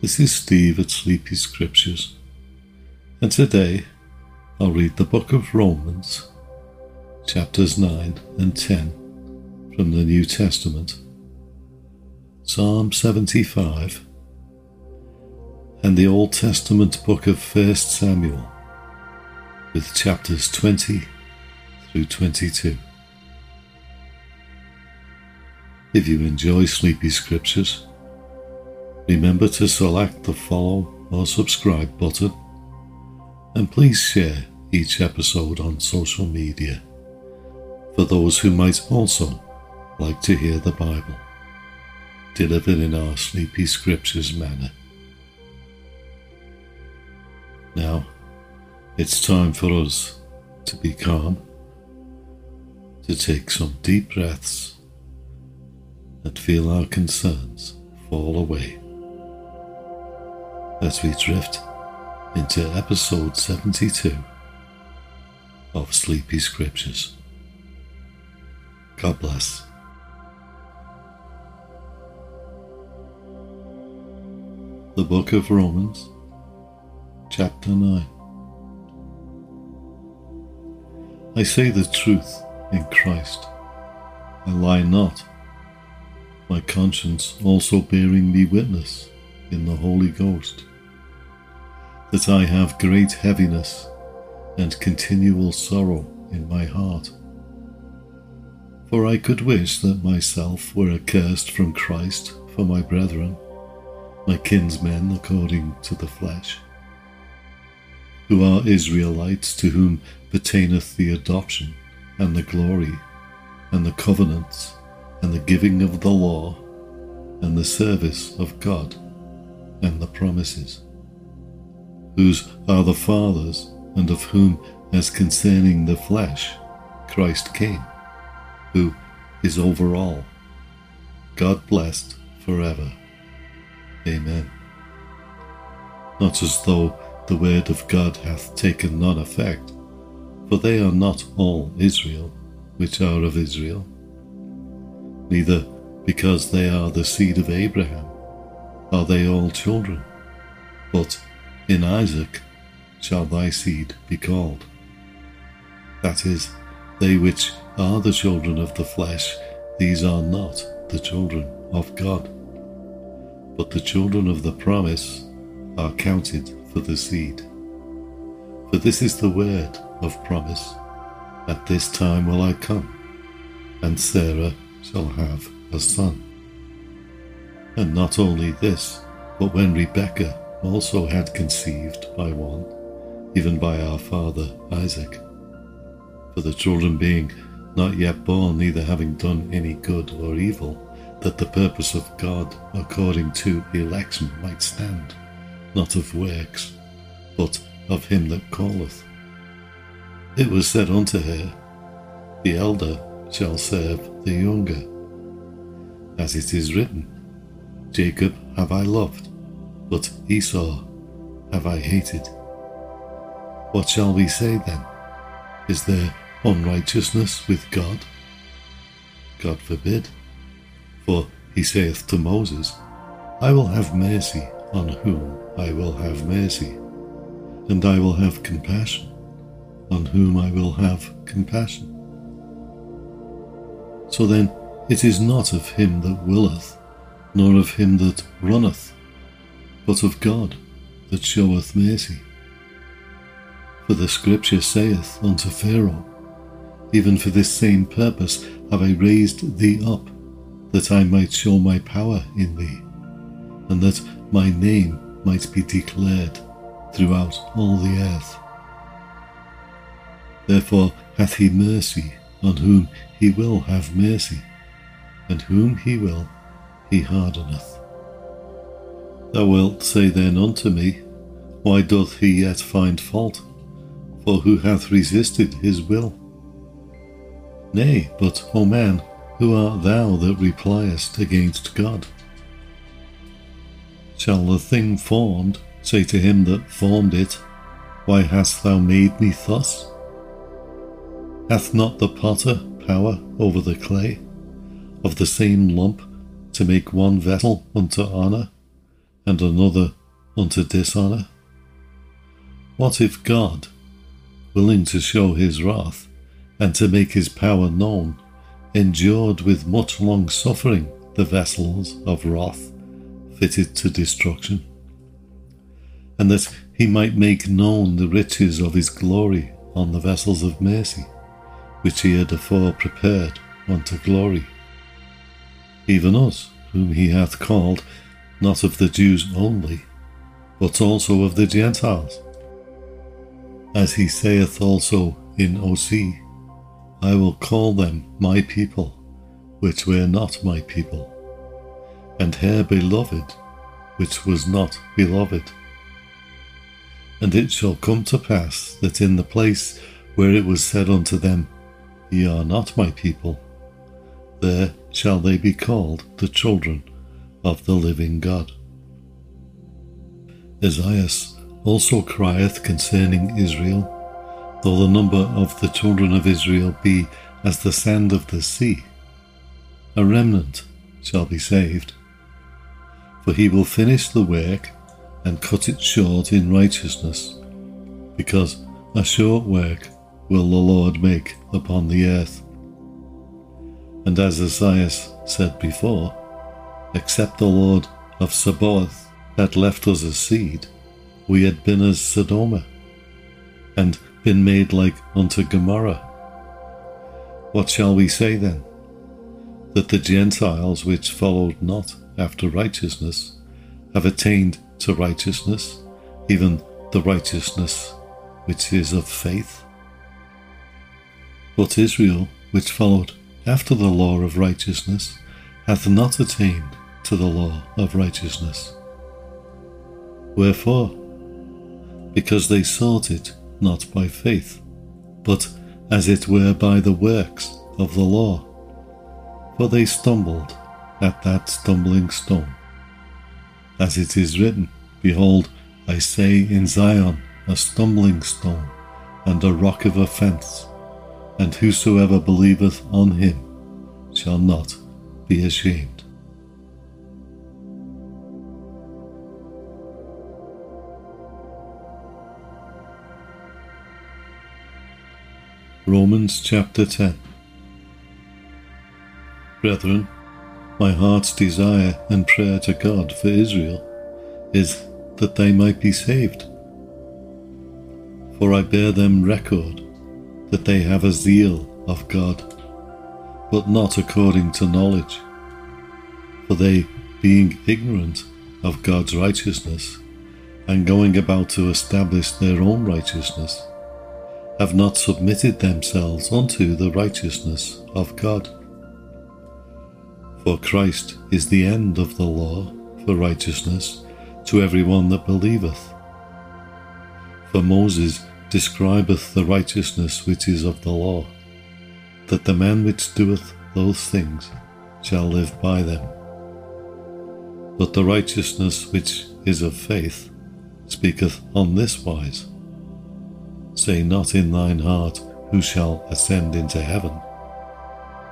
This is Steve at Sleepy Scriptures, and today I'll read the book of Romans, chapters 9 and 10 from the New Testament, Psalm 75, and the Old Testament book of 1 Samuel, with chapters 20 through 22. If you enjoy Sleepy Scriptures, Remember to select the follow or subscribe button and please share each episode on social media for those who might also like to hear the Bible delivered in our sleepy scriptures manner. Now, it's time for us to be calm, to take some deep breaths, and feel our concerns fall away as we drift into episode 72 of Sleepy Scriptures. God bless. The Book of Romans, Chapter 9. I say the truth in Christ. I lie not, my conscience also bearing me witness in the Holy Ghost that I have great heaviness and continual sorrow in my heart. For I could wish that myself were accursed from Christ for my brethren, my kinsmen according to the flesh, who are Israelites to whom pertaineth the adoption and the glory and the covenants and the giving of the law and the service of God and the promises whose are the fathers, and of whom, as concerning the flesh, Christ came, who is over all. God blessed forever. Amen. Not as though the word of God hath taken none effect, for they are not all Israel, which are of Israel, neither because they are the seed of Abraham are they all children, but in Isaac shall thy seed be called. That is, they which are the children of the flesh, these are not the children of God. But the children of the promise are counted for the seed. For this is the word of promise. At this time will I come, and Sarah shall have a son. And not only this, but when Rebekah also had conceived by one, even by our father Isaac. For the children being not yet born, neither having done any good or evil, that the purpose of God according to election might stand, not of works, but of him that calleth. It was said unto her, The elder shall serve the younger. As it is written, Jacob have I loved, but Esau have I hated. What shall we say then? Is there unrighteousness with God? God forbid. For he saith to Moses, I will have mercy on whom I will have mercy, and I will have compassion on whom I will have compassion. So then, it is not of him that willeth, nor of him that runneth, but of God that showeth mercy. For the Scripture saith unto Pharaoh, Even for this same purpose have I raised thee up, that I might show my power in thee, and that my name might be declared throughout all the earth. Therefore hath he mercy on whom he will have mercy, and whom he will, he hardeneth. Thou wilt say then unto me, Why doth he yet find fault? For who hath resisted his will? Nay, but, O man, who art thou that repliest against God? Shall the thing formed say to him that formed it, Why hast thou made me thus? Hath not the potter power over the clay, of the same lump, to make one vessel unto honour, and another unto dishonour? What if God, willing to show his wrath, and to make his power known, endured with much long suffering the vessels of wrath fitted to destruction, and that he might make known the riches of his glory on the vessels of mercy, which he had afore prepared unto glory. Even us, whom he hath called, not of the Jews only, but also of the Gentiles. As he saith also in Osee, I will call them my people, which were not my people, and her beloved, which was not beloved. And it shall come to pass that in the place where it was said unto them, Ye are not my people, there shall they be called the children of the living God. Esaias also crieth concerning Israel though the number of the children of Israel be as the sand of the sea, a remnant shall be saved. For he will finish the work and cut it short in righteousness, because a short work will the Lord make upon the earth. And as Esaias said before, except the Lord of Sabaoth had left us a seed, we had been as Sodoma, and been made like unto Gomorrah. What shall we say then? That the Gentiles which followed not after righteousness have attained to righteousness, even the righteousness which is of faith? But Israel, which followed after the law of righteousness, hath not attained to the law of righteousness. Wherefore? Because they sought it not by faith, but as it were by the works of the law. For they stumbled at that stumbling stone. As it is written, Behold, I say in Zion a stumbling stone and a rock of offence, and whosoever believeth on him shall not be ashamed. Romans chapter 10 Brethren, my heart's desire and prayer to God for Israel is that they might be saved. For I bear them record that they have a zeal of God, but not according to knowledge. For they, being ignorant of God's righteousness, and going about to establish their own righteousness, have not submitted themselves unto the righteousness of God. For Christ is the end of the law for righteousness to every one that believeth. For Moses describeth the righteousness which is of the law, that the man which doeth those things shall live by them. But the righteousness which is of faith speaketh on this wise Say not in thine heart, Who shall ascend into heaven?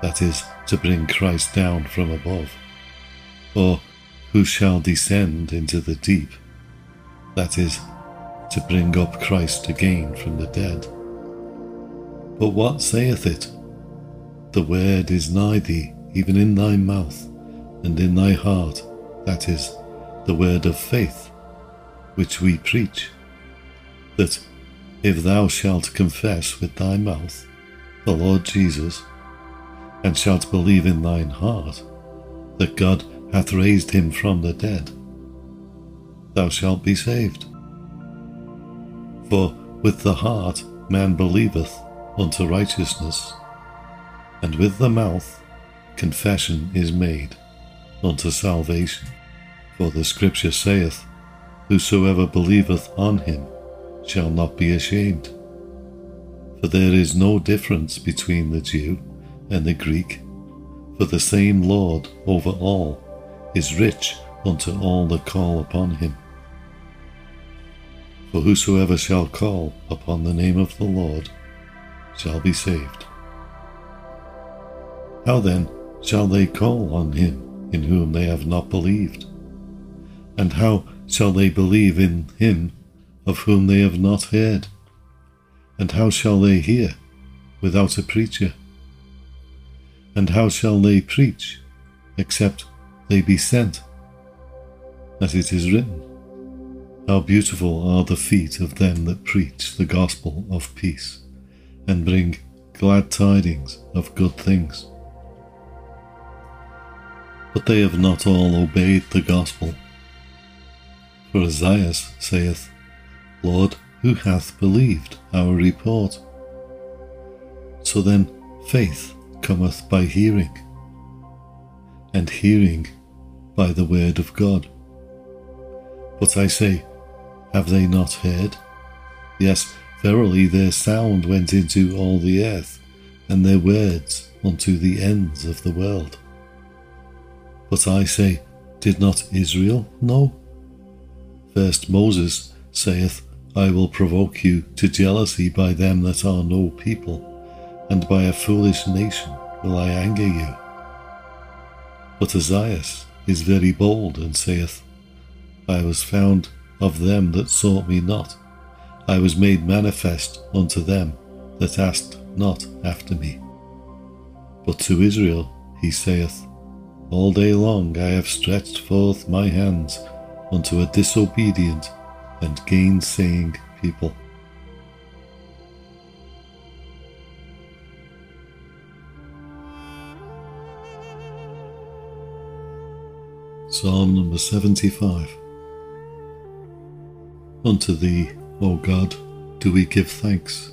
That is, to bring Christ down from above. Or, Who shall descend into the deep? That is, to bring up Christ again from the dead. But what saith it? The word is nigh thee, even in thy mouth, and in thy heart, that is, the word of faith, which we preach, that if thou shalt confess with thy mouth the Lord Jesus, and shalt believe in thine heart that God hath raised him from the dead, thou shalt be saved. For with the heart man believeth unto righteousness, and with the mouth confession is made unto salvation. For the Scripture saith, Whosoever believeth on him shall not be ashamed. For there is no difference between the Jew and the Greek, for the same Lord over all is rich unto all that call upon him. For whosoever shall call upon the name of the Lord shall be saved. How then shall they call on him in whom they have not believed? And how shall they believe in him of whom they have not heard? And how shall they hear without a preacher? And how shall they preach except they be sent? As it is written, How beautiful are the feet of them that preach the gospel of peace, and bring glad tidings of good things. But they have not all obeyed the gospel. For Isaiah saith, Lord, who hath believed our report? So then faith cometh by hearing, and hearing by the word of God. But I say, have they not heard? Yes, verily their sound went into all the earth, and their words unto the ends of the world. But I say, did not Israel know? First Moses saith, I will provoke you to jealousy by them that are no people, and by a foolish nation will I anger you. But Isaiah is very bold and saith, I was found of them that sought me not. I was made manifest unto them that asked not after me. But to Israel he saith, All day long I have stretched forth my hands unto a disobedient and gainsaying people. Psalm number 75 Unto Thee, O God, do we give thanks.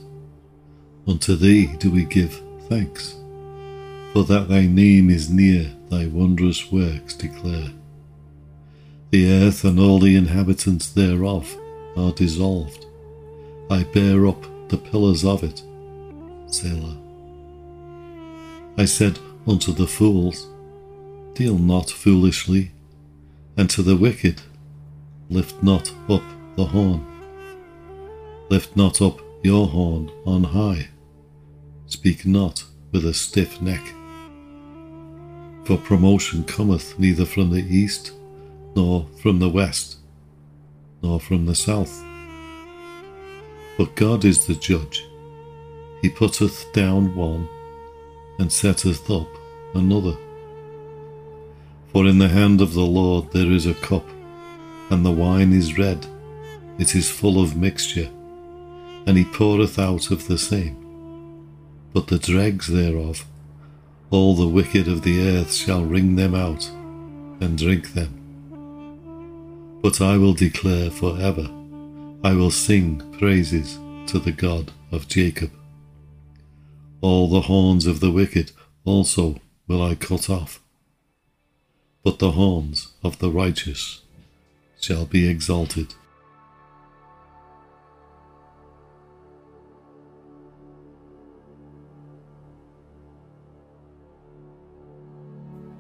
Unto Thee do we give thanks, for that Thy name is near, Thy wondrous works declare. The earth and all the inhabitants thereof are dissolved. I bear up the pillars of it. Selah. I said unto the fools, Deal not foolishly, and to the wicked, Lift not up the horn. Lift not up your horn on high. Speak not with a stiff neck. For promotion cometh neither from the east, nor from the west, nor from the south. But God is the judge. He putteth down one, and setteth up another. For in the hand of the Lord there is a cup, and the wine is red, it is full of mixture, and he poureth out of the same. But the dregs thereof, all the wicked of the earth shall wring them out, and drink them. But I will declare for ever, I will sing praises to the God of Jacob. All the horns of the wicked also will I cut off, but the horns of the righteous shall be exalted.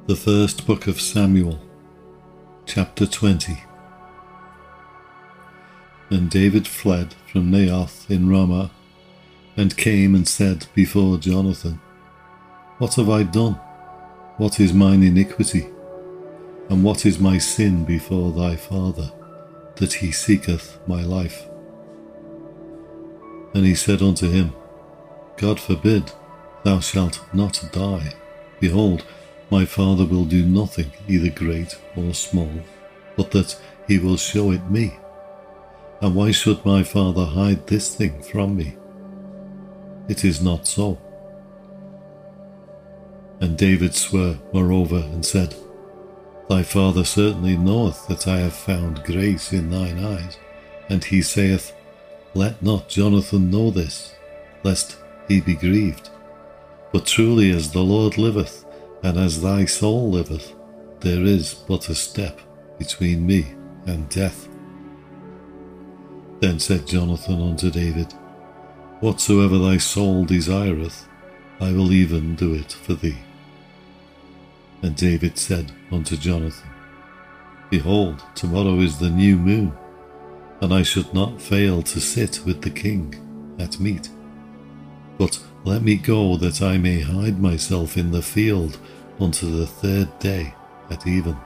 The First Book of Samuel, Chapter 20 And David fled from Naioth in Ramah, and came and said before Jonathan, What have I done? What is mine iniquity? And what is my sin before thy father, that he seeketh my life? And he said unto him, God forbid, thou shalt not die. Behold, my Father will do nothing, either great or small, but that he will show it me. And why should my Father hide this thing from me? It is not so. And David swore moreover and said, Thy Father certainly knoweth that I have found grace in thine eyes. And he saith, Let not Jonathan know this, lest he be grieved. But truly as the Lord liveth, and as thy soul liveth, there is but a step between me and death. Then said Jonathan unto David, Whatsoever thy soul desireth, I will even do it for thee. And David said unto Jonathan, Behold, tomorrow is the new moon, and I should not fail to sit with the king at meat. But let me go that I may hide myself in the field unto the third day at even.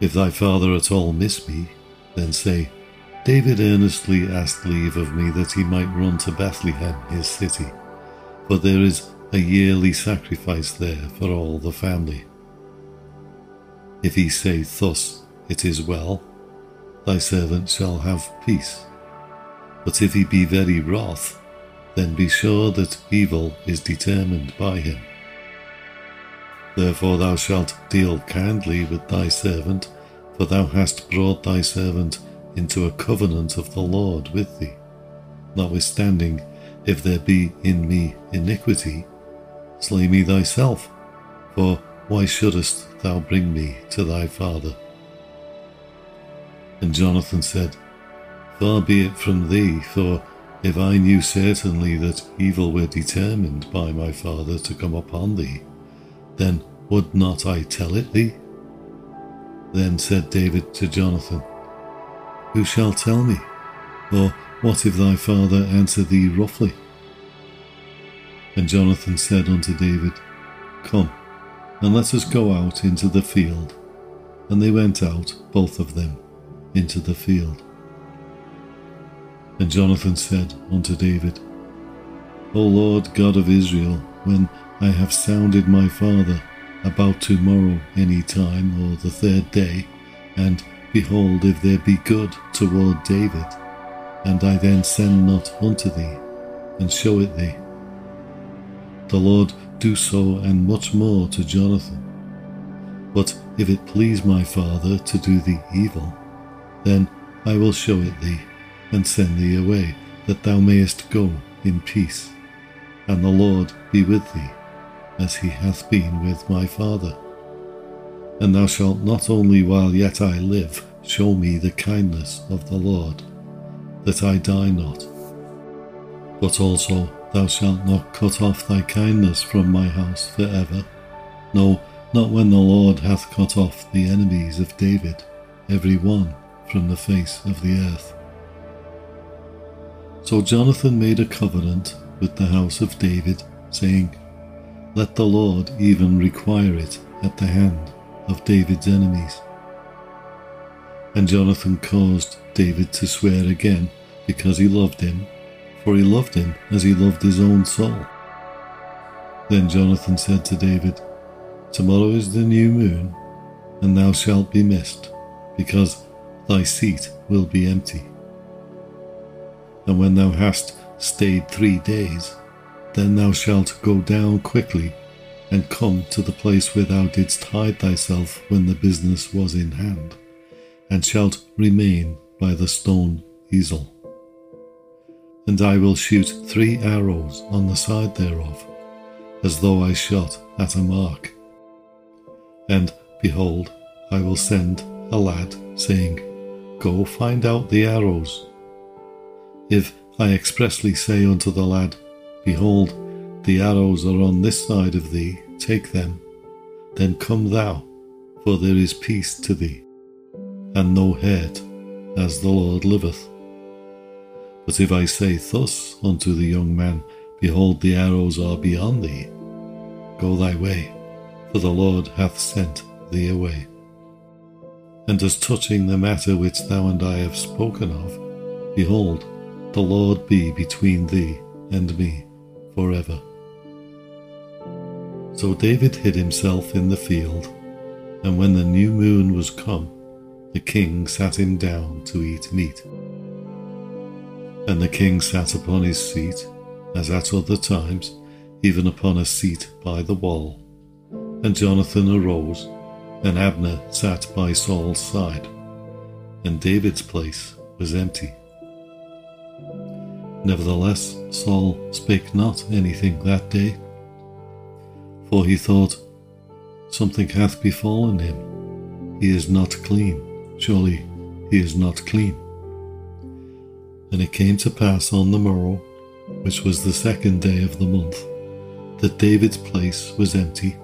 If thy father at all miss me, then say, David earnestly asked leave of me that he might run to Bethlehem, his city, for there is a yearly sacrifice there for all the family. If he say thus, It is well, thy servant shall have peace. But if he be very wroth, then be sure that evil is determined by him. Therefore thou shalt deal kindly with thy servant, for thou hast brought thy servant into a covenant of the Lord with thee. Notwithstanding, if there be in me iniquity, slay me thyself, for why shouldest thou bring me to thy father? And Jonathan said, Far be it from thee, for if I knew certainly that evil were determined by my father to come upon thee, then would not I tell it thee? Then said David to Jonathan, Who shall tell me? Or what if thy father answer thee roughly? And Jonathan said unto David, Come, and let us go out into the field. And they went out, both of them, into the field. And Jonathan said unto David, O Lord God of Israel, when I have sounded my father about tomorrow any time or the third day, and behold, if there be good toward David, and I then send not unto thee, and show it thee. The Lord do so and much more to Jonathan. But if it please my father to do thee evil, then I will show it thee, and send thee away, that thou mayest go in peace, and the Lord be with thee as he hath been with my father. And thou shalt not only while yet I live show me the kindness of the Lord, that I die not, but also thou shalt not cut off thy kindness from my house for ever. No, not when the Lord hath cut off the enemies of David, every one from the face of the earth. So Jonathan made a covenant with the house of David, saying, let the Lord even require it at the hand of David's enemies. And Jonathan caused David to swear again because he loved him, for he loved him as he loved his own soul. Then Jonathan said to David, Tomorrow is the new moon, and thou shalt be missed, because thy seat will be empty. And when thou hast stayed three days, then thou shalt go down quickly and come to the place where thou didst hide thyself when the business was in hand, and shalt remain by the stone Ezel. And I will shoot three arrows on the side thereof, as though I shot at a mark. And behold, I will send a lad, saying, Go find out the arrows. If I expressly say unto the lad, Behold, the arrows are on this side of thee, take them. Then come thou, for there is peace to thee, and no hurt, as the Lord liveth. But if I say thus unto the young man, Behold, the arrows are beyond thee, go thy way, for the Lord hath sent thee away. And as touching the matter which thou and I have spoken of, behold, the Lord be between thee and me forever. So David hid himself in the field, and when the new moon was come, the king sat him down to eat meat. And the king sat upon his seat, as at other times, even upon a seat by the wall. And Jonathan arose, and Abner sat by Saul's side, and David's place was empty. Nevertheless, Saul spake not anything that day. For he thought, Something hath befallen him. He is not clean. Surely he is not clean. And it came to pass on the morrow, which was the second day of the month, that David's place was empty.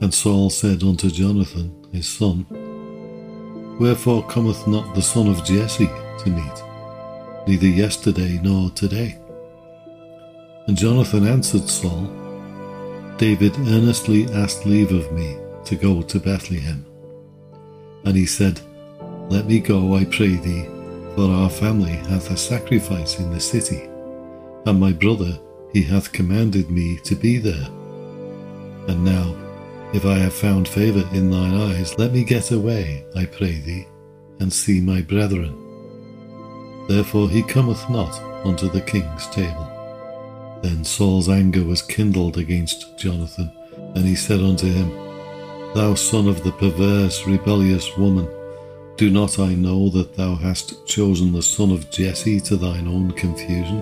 And Saul said unto Jonathan his son, Wherefore cometh not the son of Jesse to meat, neither yesterday nor today? And Jonathan answered Saul, David earnestly asked leave of me to go to Bethlehem. And he said, Let me go, I pray thee, for our family hath a sacrifice in the city, and my brother he hath commanded me to be there. And now, if I have found favour in thine eyes, let me get away, I pray thee, and see my brethren. Therefore he cometh not unto the king's table. Then Saul's anger was kindled against Jonathan, and he said unto him, Thou son of the perverse, rebellious woman, do not I know that thou hast chosen the son of Jesse to thine own confusion,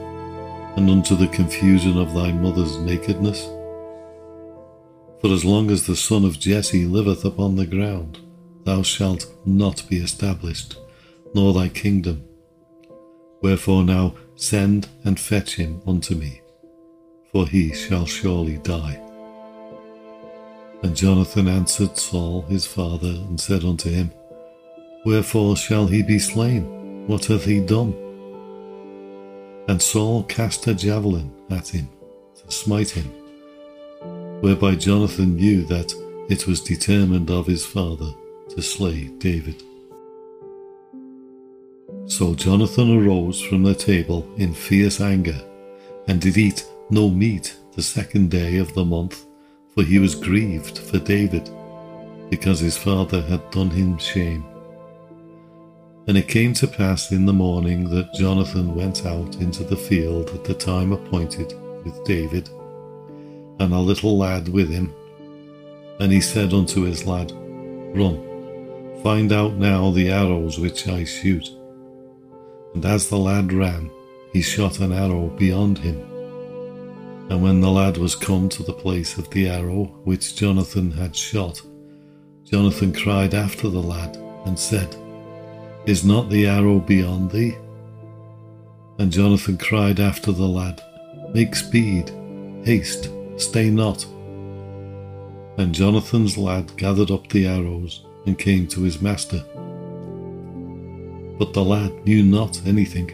and unto the confusion of thy mother's nakedness? For as long as the son of Jesse liveth upon the ground, thou shalt not be established, nor thy kingdom. Wherefore now send and fetch him unto me, for he shall surely die. And Jonathan answered Saul his father, and said unto him, Wherefore shall he be slain? What hath he done? And Saul cast a javelin at him to smite him whereby Jonathan knew that it was determined of his father to slay David. So Jonathan arose from the table in fierce anger, and did eat no meat the second day of the month, for he was grieved for David, because his father had done him shame. And it came to pass in the morning that Jonathan went out into the field at the time appointed with David and a little lad with him. And he said unto his lad, Run, find out now the arrows which I shoot. And as the lad ran, he shot an arrow beyond him. And when the lad was come to the place of the arrow which Jonathan had shot, Jonathan cried after the lad and said, Is not the arrow beyond thee? And Jonathan cried after the lad, Make speed, haste, Stay not. And Jonathan's lad gathered up the arrows and came to his master. But the lad knew not anything,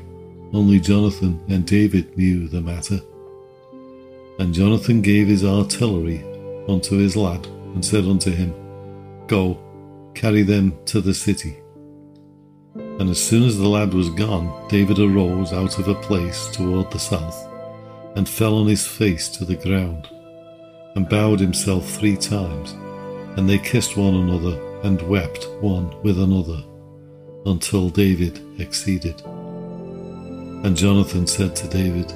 only Jonathan and David knew the matter. And Jonathan gave his artillery unto his lad, and said unto him, Go, carry them to the city. And as soon as the lad was gone, David arose out of a place toward the south, and fell on his face to the ground and bowed himself three times, and they kissed one another and wept one with another, until David exceeded. And Jonathan said to David,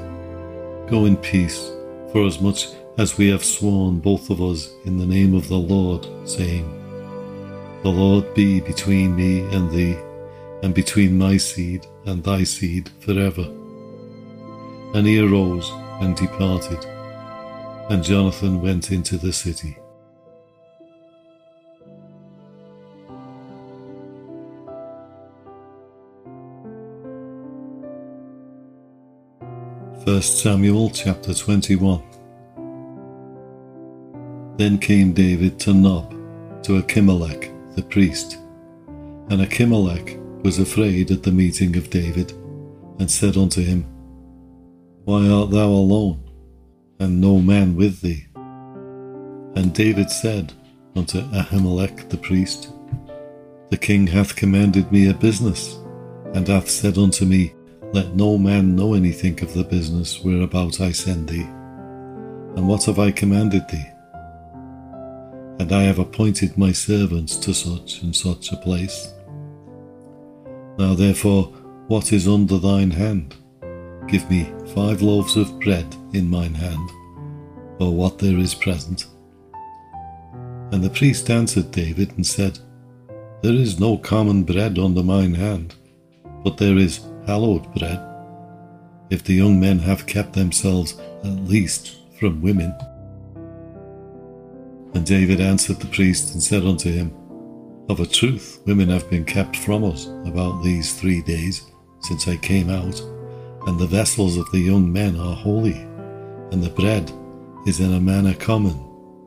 Go in peace, for as much as we have sworn both of us in the name of the Lord, saying, The Lord be between me and thee, and between my seed and thy seed forever. And he arose and departed and Jonathan went into the city. First Samuel chapter 21 Then came David to Nob, to Ahimelech the priest. And Ahimelech was afraid at the meeting of David, and said unto him, Why art thou alone? and no man with thee. And David said unto Ahimelech the priest, The king hath commanded me a business, and hath said unto me, Let no man know anything of the business whereabout I send thee. And what have I commanded thee? And I have appointed my servants to such and such a place. Now therefore, what is under thine hand? Give me five loaves of bread in mine hand, or what there is present. And the priest answered David and said, There is no common bread under mine hand, but there is hallowed bread, if the young men have kept themselves at least from women. And David answered the priest and said unto him, Of a truth, women have been kept from us about these three days since I came out, and the vessels of the young men are holy, and the bread is in a manner common,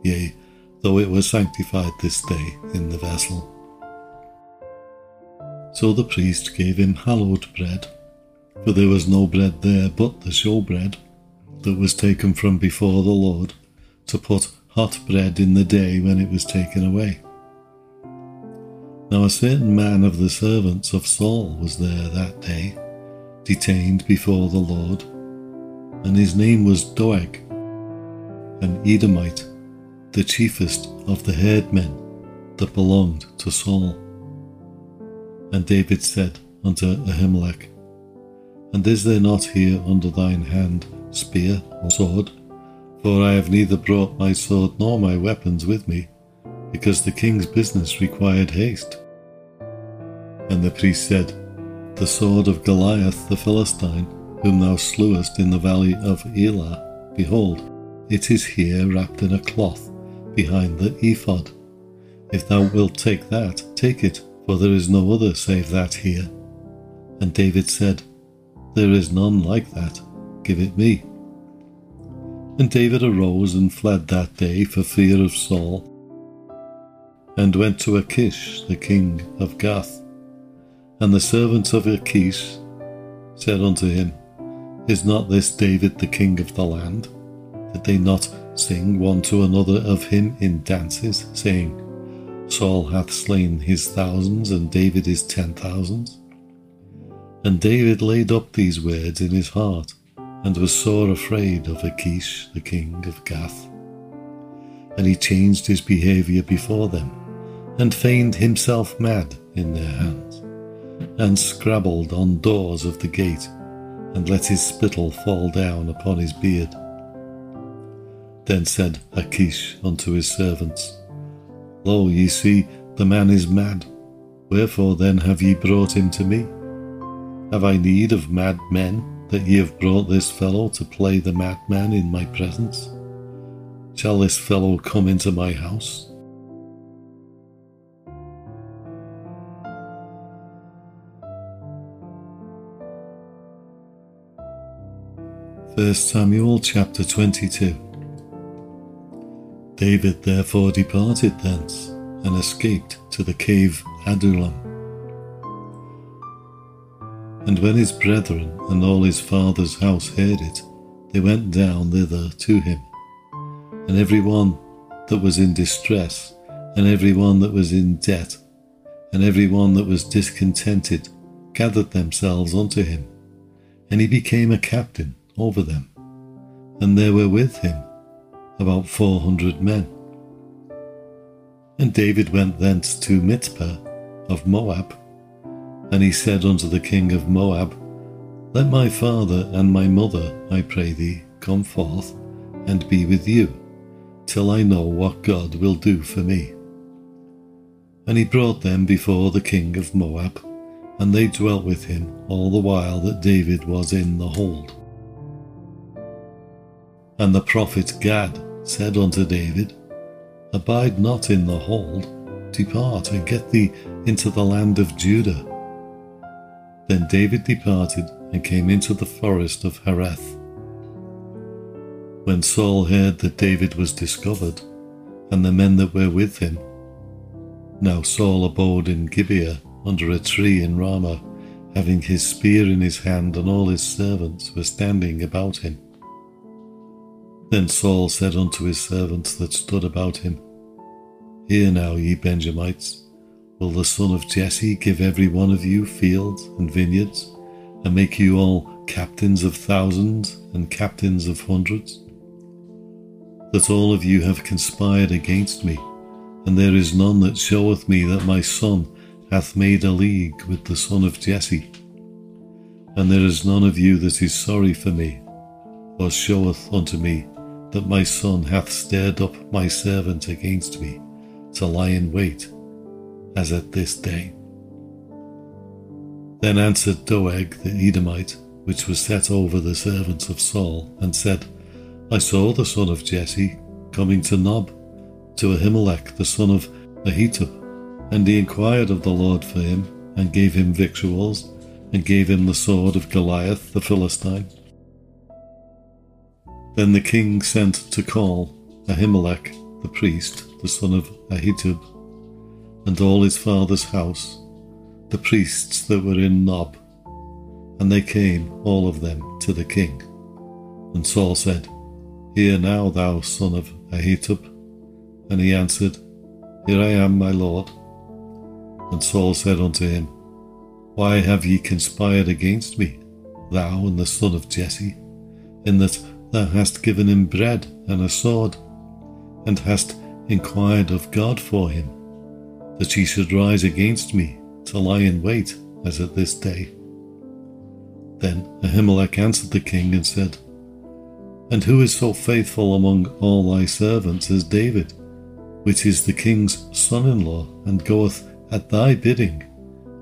yea, though it was sanctified this day in the vessel. So the priest gave him hallowed bread, for there was no bread there but the showbread that was taken from before the Lord to put hot bread in the day when it was taken away. Now a certain man of the servants of Saul was there that day, detained before the Lord, and his name was Doeg, an Edomite, the chiefest of the herdmen that belonged to Saul. And David said unto Ahimelech, And is there not here under thine hand spear or sword? For I have neither brought my sword nor my weapons with me, because the king's business required haste. And the priest said, The sword of Goliath the Philistine, whom thou slewest in the valley of Elah, behold, it is here wrapped in a cloth behind the ephod. If thou wilt take that, take it, for there is no other save that here. And David said, There is none like that, give it me. And David arose and fled that day for fear of Saul, and went to Achish, the king of Gath. And the servants of Achish said unto him, Is not this David the king of the land? Did they not sing one to another of him in dances, saying, Saul hath slain his thousands, and David his ten thousands? And David laid up these words in his heart and was sore afraid of Achish, the king of Gath. And he changed his behaviour before them, and feigned himself mad in their hands, and scrabbled on doors of the gate, and let his spittle fall down upon his beard. Then said Achish unto his servants, Lo, ye see, the man is mad. Wherefore then have ye brought him to me? Have I need of mad men? that ye have brought this fellow to play the madman in my presence? Shall this fellow come into my house? First Samuel chapter 22 David therefore departed thence and escaped to the cave Adullam and when his brethren and all his father's house heard it, they went down thither to him. And every one that was in distress, and every one that was in debt, and every one that was discontented, gathered themselves unto him. And he became a captain over them. And there were with him about four hundred men. And David went thence to Mizpah of Moab, and he said unto the king of Moab, Let my father and my mother, I pray thee, come forth and be with you, till I know what God will do for me. And he brought them before the king of Moab, and they dwelt with him all the while that David was in the hold. And the prophet Gad said unto David, Abide not in the hold, depart and get thee into the land of Judah then David departed and came into the forest of Hereth. When Saul heard that David was discovered, and the men that were with him, now Saul abode in Gibeah under a tree in Ramah, having his spear in his hand, and all his servants were standing about him. Then Saul said unto his servants that stood about him, Hear now, ye Benjamites, Will the son of Jesse give every one of you fields and vineyards, and make you all captains of thousands and captains of hundreds? That all of you have conspired against me, and there is none that showeth me that my son hath made a league with the son of Jesse. And there is none of you that is sorry for me, or showeth unto me that my son hath stirred up my servant against me, to lie in wait as at this day. Then answered Doeg the Edomite, which was set over the servants of Saul, and said, I saw the son of Jesse coming to Nob, to Ahimelech the son of Ahitub, and he inquired of the Lord for him, and gave him victuals, and gave him the sword of Goliath the Philistine. Then the king sent to call Ahimelech the priest, the son of Ahitub, and all his father's house, the priests that were in Nob, and they came, all of them, to the king. And Saul said, Hear now, thou son of Ahitub. And he answered, Here I am, my lord. And Saul said unto him, Why have ye conspired against me, thou and the son of Jesse, in that thou hast given him bread and a sword, and hast inquired of God for him, that he should rise against me to lie in wait, as at this day? Then Ahimelech answered the king and said, And who is so faithful among all thy servants as David, which is the king's son in law, and goeth at thy bidding,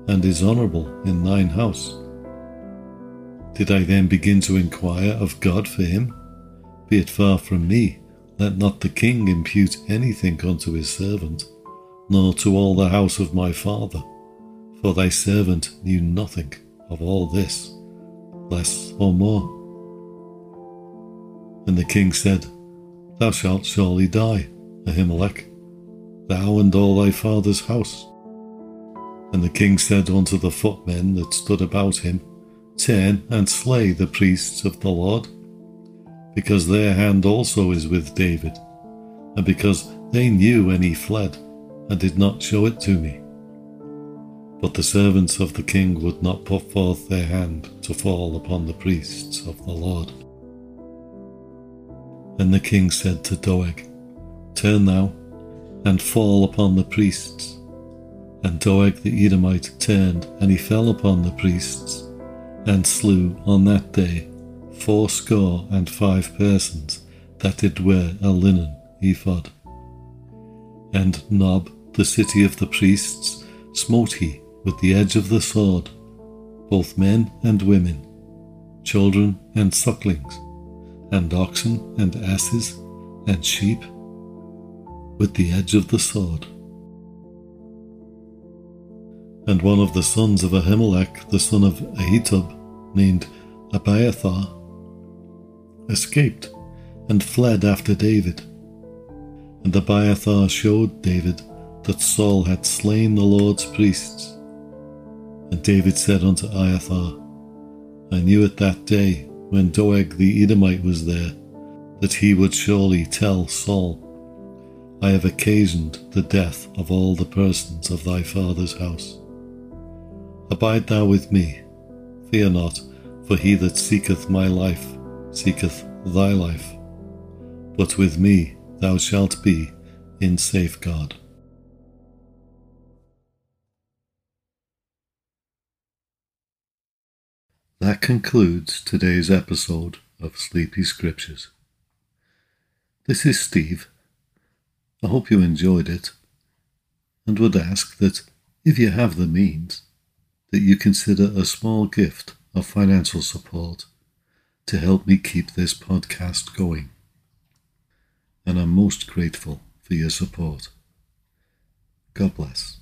and is honourable in thine house? Did I then begin to inquire of God for him? Be it far from me, let not the king impute anything unto his servant, nor to all the house of my father, for thy servant knew nothing of all this, less or more. And the king said, Thou shalt surely die, Ahimelech, thou and all thy father's house. And the king said unto the footmen that stood about him, Turn and slay the priests of the Lord, because their hand also is with David, and because they knew when he fled, and did not show it to me. But the servants of the king would not put forth their hand to fall upon the priests of the Lord. And the king said to Doeg, Turn thou, and fall upon the priests. And Doeg the Edomite turned, and he fell upon the priests, and slew on that day fourscore and five persons that did wear a linen ephod. And Nob, the city of the priests, smote he with the edge of the sword, both men and women, children and sucklings, and oxen and asses and sheep, with the edge of the sword. And one of the sons of Ahimelech, the son of Ahitub, named Abiathar, escaped and fled after David. And Abiathar showed David that Saul had slain the Lord's priests and David said unto Abiathar, I knew it that day, when Doeg the Edomite was there, that he would surely tell Saul, I have occasioned the death of all the persons of thy father's house. Abide thou with me, fear not, for he that seeketh my life seeketh thy life. But with me thou shalt be in safeguard. That concludes today's episode of Sleepy Scriptures. This is Steve. I hope you enjoyed it and would ask that if you have the means, that you consider a small gift of financial support to help me keep this podcast going. And I'm most grateful for your support. God bless.